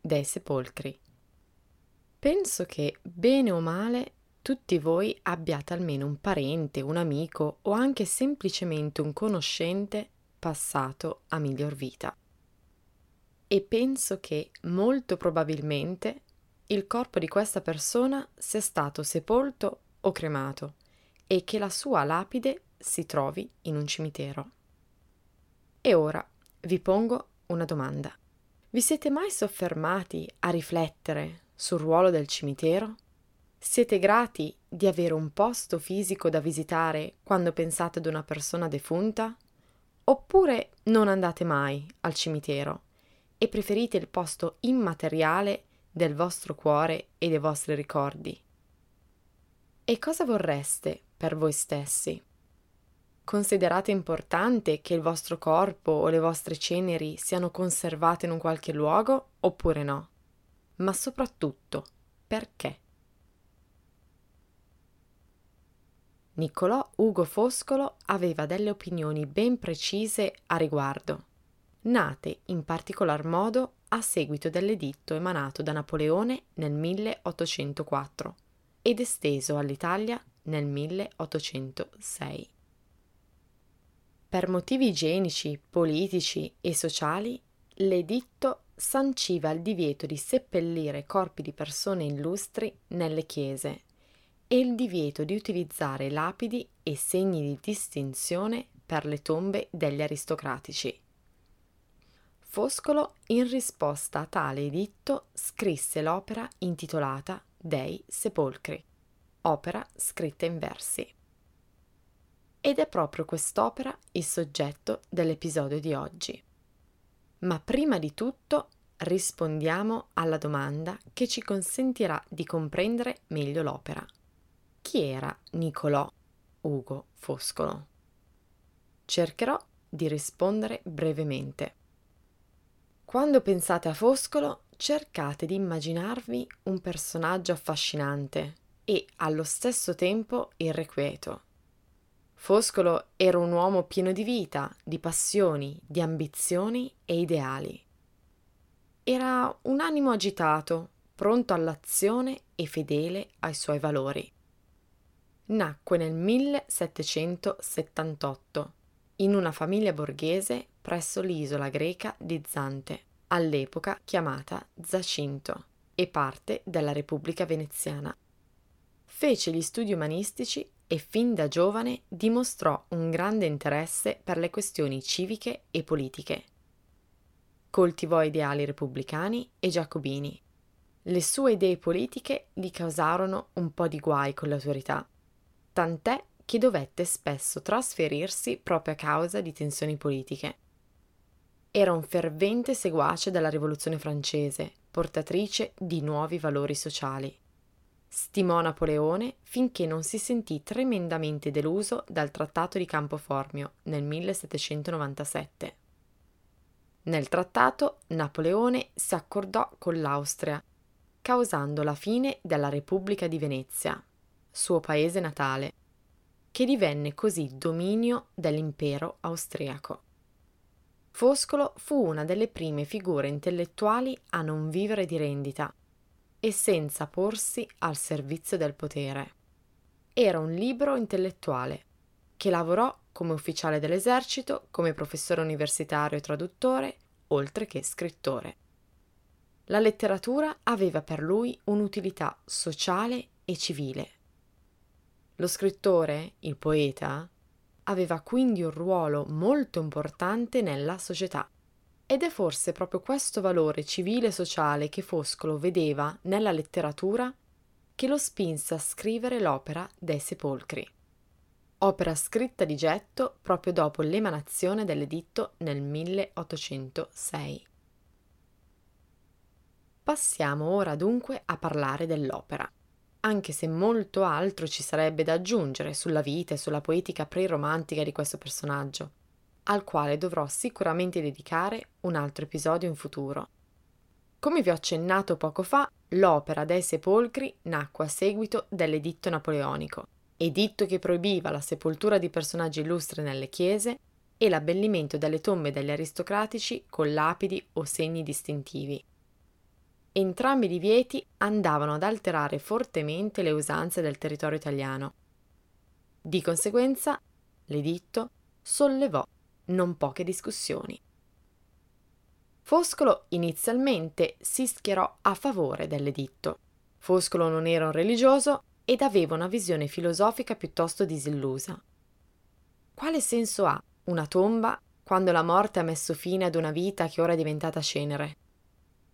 dei Sepolcri. Penso che, bene o male, tutti voi abbiate almeno un parente, un amico o anche semplicemente un conoscente passato a miglior vita. E penso che, molto probabilmente, il corpo di questa persona sia stato sepolto o cremato e che la sua lapide si trovi in un cimitero. E ora vi pongo una domanda. Vi siete mai soffermati a riflettere sul ruolo del cimitero? Siete grati di avere un posto fisico da visitare quando pensate ad una persona defunta? Oppure non andate mai al cimitero e preferite il posto immateriale del vostro cuore e dei vostri ricordi? E cosa vorreste per voi stessi? Considerate importante che il vostro corpo o le vostre ceneri siano conservate in un qualche luogo oppure no? Ma soprattutto, perché? Niccolò Ugo Foscolo aveva delle opinioni ben precise a riguardo, nate in particolar modo a seguito dell'editto emanato da Napoleone nel 1804 ed esteso all'Italia nel 1806. Per motivi igienici, politici e sociali, l'editto sanciva il divieto di seppellire corpi di persone illustri nelle chiese e il divieto di utilizzare lapidi e segni di distinzione per le tombe degli aristocratici. Foscolo, in risposta a tale editto, scrisse l'opera intitolata Dei Sepolcri, opera scritta in versi. Ed è proprio quest'opera il soggetto dell'episodio di oggi. Ma prima di tutto rispondiamo alla domanda che ci consentirà di comprendere meglio l'opera. Chi era Niccolò Ugo Foscolo? Cercherò di rispondere brevemente. Quando pensate a Foscolo, cercate di immaginarvi un personaggio affascinante e allo stesso tempo irrequieto Foscolo era un uomo pieno di vita, di passioni, di ambizioni e ideali. Era un animo agitato, pronto all'azione e fedele ai suoi valori. Nacque nel 1778 in una famiglia borghese presso l'isola greca di Zante, all'epoca chiamata Zacinto, e parte della Repubblica Veneziana. Fece gli studi umanistici e fin da giovane dimostrò un grande interesse per le questioni civiche e politiche. Coltivò ideali repubblicani e giacobini. Le sue idee politiche gli causarono un po' di guai con l'autorità, tant'è che dovette spesso trasferirsi proprio a causa di tensioni politiche. Era un fervente seguace della Rivoluzione francese, portatrice di nuovi valori sociali. Stimò Napoleone finché non si sentì tremendamente deluso dal Trattato di Campoformio nel 1797. Nel trattato Napoleone si accordò con l'Austria, causando la fine della Repubblica di Venezia, suo paese natale, che divenne così dominio dell'impero austriaco. Foscolo fu una delle prime figure intellettuali a non vivere di rendita e senza porsi al servizio del potere. Era un libero intellettuale che lavorò come ufficiale dell'esercito, come professore universitario e traduttore, oltre che scrittore. La letteratura aveva per lui un'utilità sociale e civile. Lo scrittore, il poeta, aveva quindi un ruolo molto importante nella società. Ed è forse proprio questo valore civile e sociale che Foscolo vedeva nella letteratura che lo spinse a scrivere l'opera dei sepolcri. Opera scritta di getto proprio dopo l'emanazione dell'editto nel 1806. Passiamo ora dunque a parlare dell'opera, anche se molto altro ci sarebbe da aggiungere sulla vita e sulla poetica pre-romantica di questo personaggio, al quale dovrò sicuramente dedicare un altro episodio in futuro. Come vi ho accennato poco fa, l'opera dei sepolcri nacque a seguito dell'editto napoleonico, editto che proibiva la sepoltura di personaggi illustri nelle chiese e l'abbellimento delle tombe degli aristocratici con lapidi o segni distintivi. Entrambi i divieti andavano ad alterare fortemente le usanze del territorio italiano. Di conseguenza, l'editto sollevò non poche discussioni. Foscolo inizialmente si schierò a favore dell'editto. Foscolo non era un religioso ed aveva una visione filosofica piuttosto disillusa. Quale senso ha una tomba quando la morte ha messo fine ad una vita che ora è diventata cenere?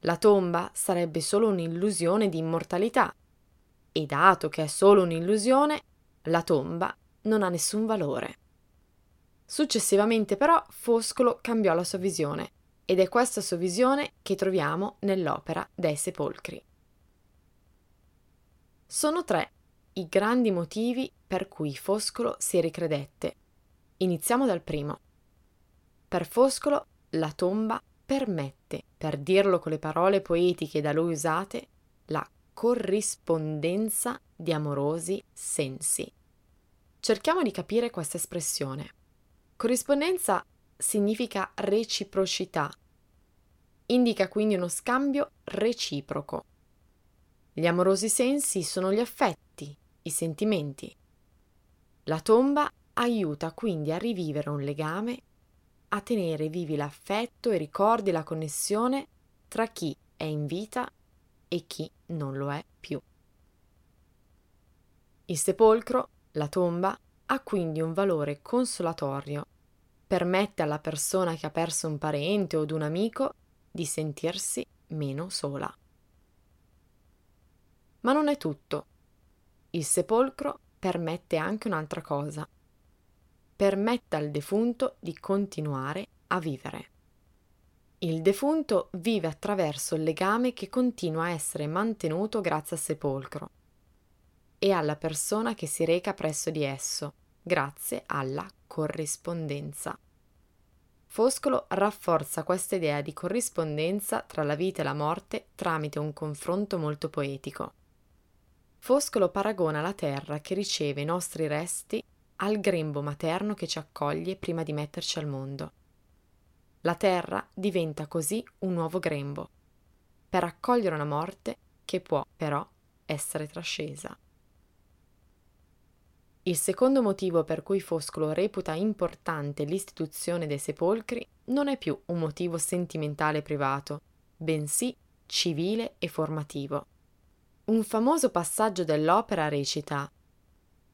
La tomba sarebbe solo un'illusione di immortalità e dato che è solo un'illusione, la tomba non ha nessun valore. Successivamente però Foscolo cambiò la sua visione ed è questa sua visione che troviamo nell'opera dei sepolcri. Sono tre i grandi motivi per cui Foscolo si ricredette. Iniziamo dal primo. Per Foscolo la tomba permette, per dirlo con le parole poetiche da lui usate, la corrispondenza di amorosi sensi. Cerchiamo di capire questa espressione. Corrispondenza significa reciprocità. Indica quindi uno scambio reciproco. Gli amorosi sensi sono gli affetti, i sentimenti. La tomba aiuta quindi a rivivere un legame, a tenere vivi l'affetto e ricordi la connessione tra chi è in vita e chi non lo è più. Il sepolcro, la tomba, ha quindi un valore consolatorio permette alla persona che ha perso un parente o un amico di sentirsi meno sola. Ma non è tutto. Il sepolcro permette anche un'altra cosa. Permette al defunto di continuare a vivere. Il defunto vive attraverso il legame che continua a essere mantenuto grazie al sepolcro e alla persona che si reca presso di esso, grazie alla corrispondenza. Foscolo rafforza questa idea di corrispondenza tra la vita e la morte tramite un confronto molto poetico. Foscolo paragona la terra che riceve i nostri resti al grembo materno che ci accoglie prima di metterci al mondo. La terra diventa così un nuovo grembo, per accogliere una morte che può però essere trascesa. Il secondo motivo per cui Foscolo reputa importante l'istituzione dei sepolcri non è più un motivo sentimentale privato, bensì civile e formativo. Un famoso passaggio dell'opera recita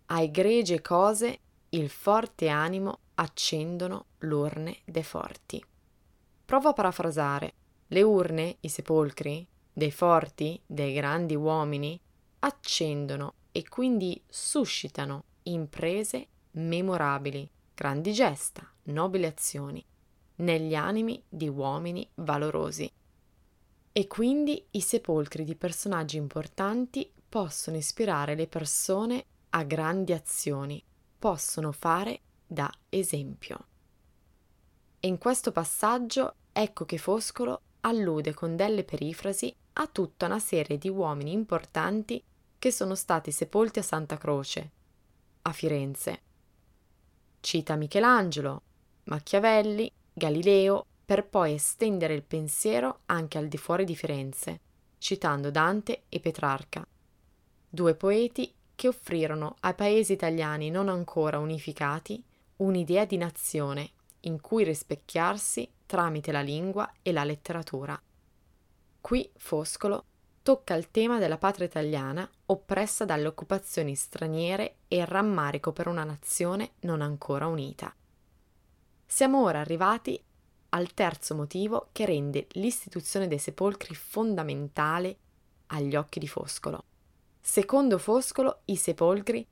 A egregie cose il forte animo accendono l'urne dei forti. Provo a parafrasare. Le urne, i sepolcri, dei forti, dei grandi uomini, accendono e quindi suscitano imprese memorabili, grandi gesta, nobili azioni, negli animi di uomini valorosi. E quindi i sepolcri di personaggi importanti possono ispirare le persone a grandi azioni, possono fare da esempio. E in questo passaggio ecco che Foscolo allude con delle perifrasi a tutta una serie di uomini importanti che sono stati sepolti a Santa Croce, a Firenze. Cita Michelangelo, Machiavelli, Galileo, per poi estendere il pensiero anche al di fuori di Firenze, citando Dante e Petrarca, due poeti che offrirono ai paesi italiani non ancora unificati un'idea di nazione in cui rispecchiarsi tramite la lingua e la letteratura. Qui Foscolo tocca il tema della patria italiana oppressa dalle occupazioni straniere e il rammarico per una nazione non ancora unita. Siamo ora arrivati al terzo motivo che rende l'istituzione dei sepolcri fondamentale agli occhi di Foscolo. Secondo Foscolo, i sepolcri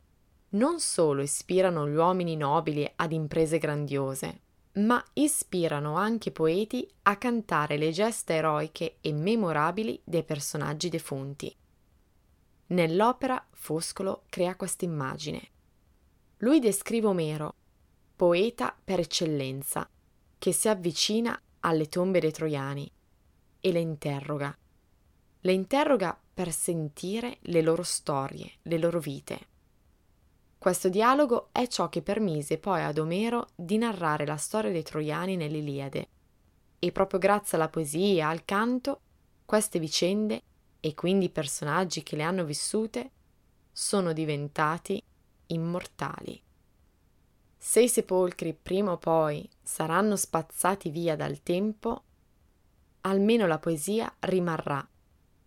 non solo ispirano gli uomini nobili ad imprese grandiose, ma ispirano anche poeti a cantare le gesta eroiche e memorabili dei personaggi defunti. Nell'opera Foscolo crea questa immagine. Lui descrive Omero, poeta per eccellenza, che si avvicina alle tombe dei troiani e le interroga. Le interroga per sentire le loro storie, le loro vite. Questo dialogo è ciò che permise poi ad Omero di narrare la storia dei troiani nell'Iliade. E proprio grazie alla poesia, al canto, queste vicende, e quindi i personaggi che le hanno vissute, sono diventati immortali. Se i sepolcri prima o poi saranno spazzati via dal tempo, almeno la poesia rimarrà,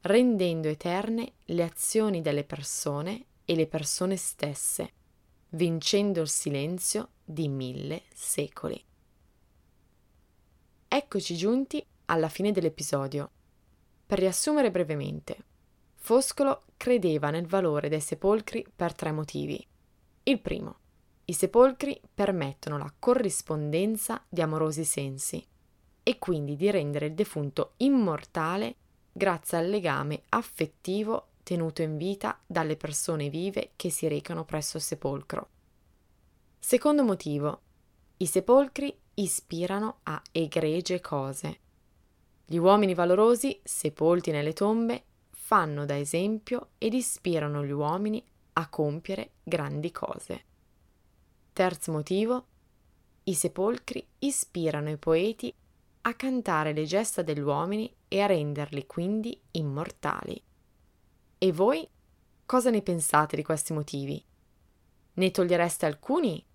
rendendo eterne le azioni delle persone e le persone stesse vincendo il silenzio di mille secoli. Eccoci giunti alla fine dell'episodio. Per riassumere brevemente, Foscolo credeva nel valore dei sepolcri per tre motivi. Il primo, i sepolcri permettono la corrispondenza di amorosi sensi e quindi di rendere il defunto immortale grazie al legame affettivo tenuto in vita dalle persone vive che si recano presso il sepolcro. Secondo motivo, i sepolcri ispirano a egregie cose. Gli uomini valorosi, sepolti nelle tombe, fanno da esempio ed ispirano gli uomini a compiere grandi cose. Terzo motivo, i sepolcri ispirano i poeti a cantare le gesta degli uomini e a renderli quindi immortali. E voi cosa ne pensate di questi motivi? Ne togliereste alcuni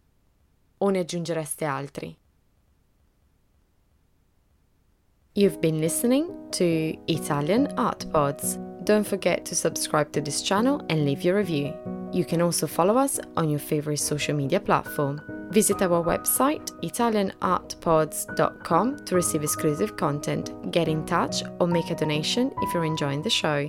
o ne aggiungereste altri? You've been listening to Italian Art Pods. Don't forget to subscribe to this channel and leave your review. You can also follow us on your favorite social media platform. Visit our website italianartpods.com to receive exclusive content, get in touch, or make a donation if you're enjoying the show.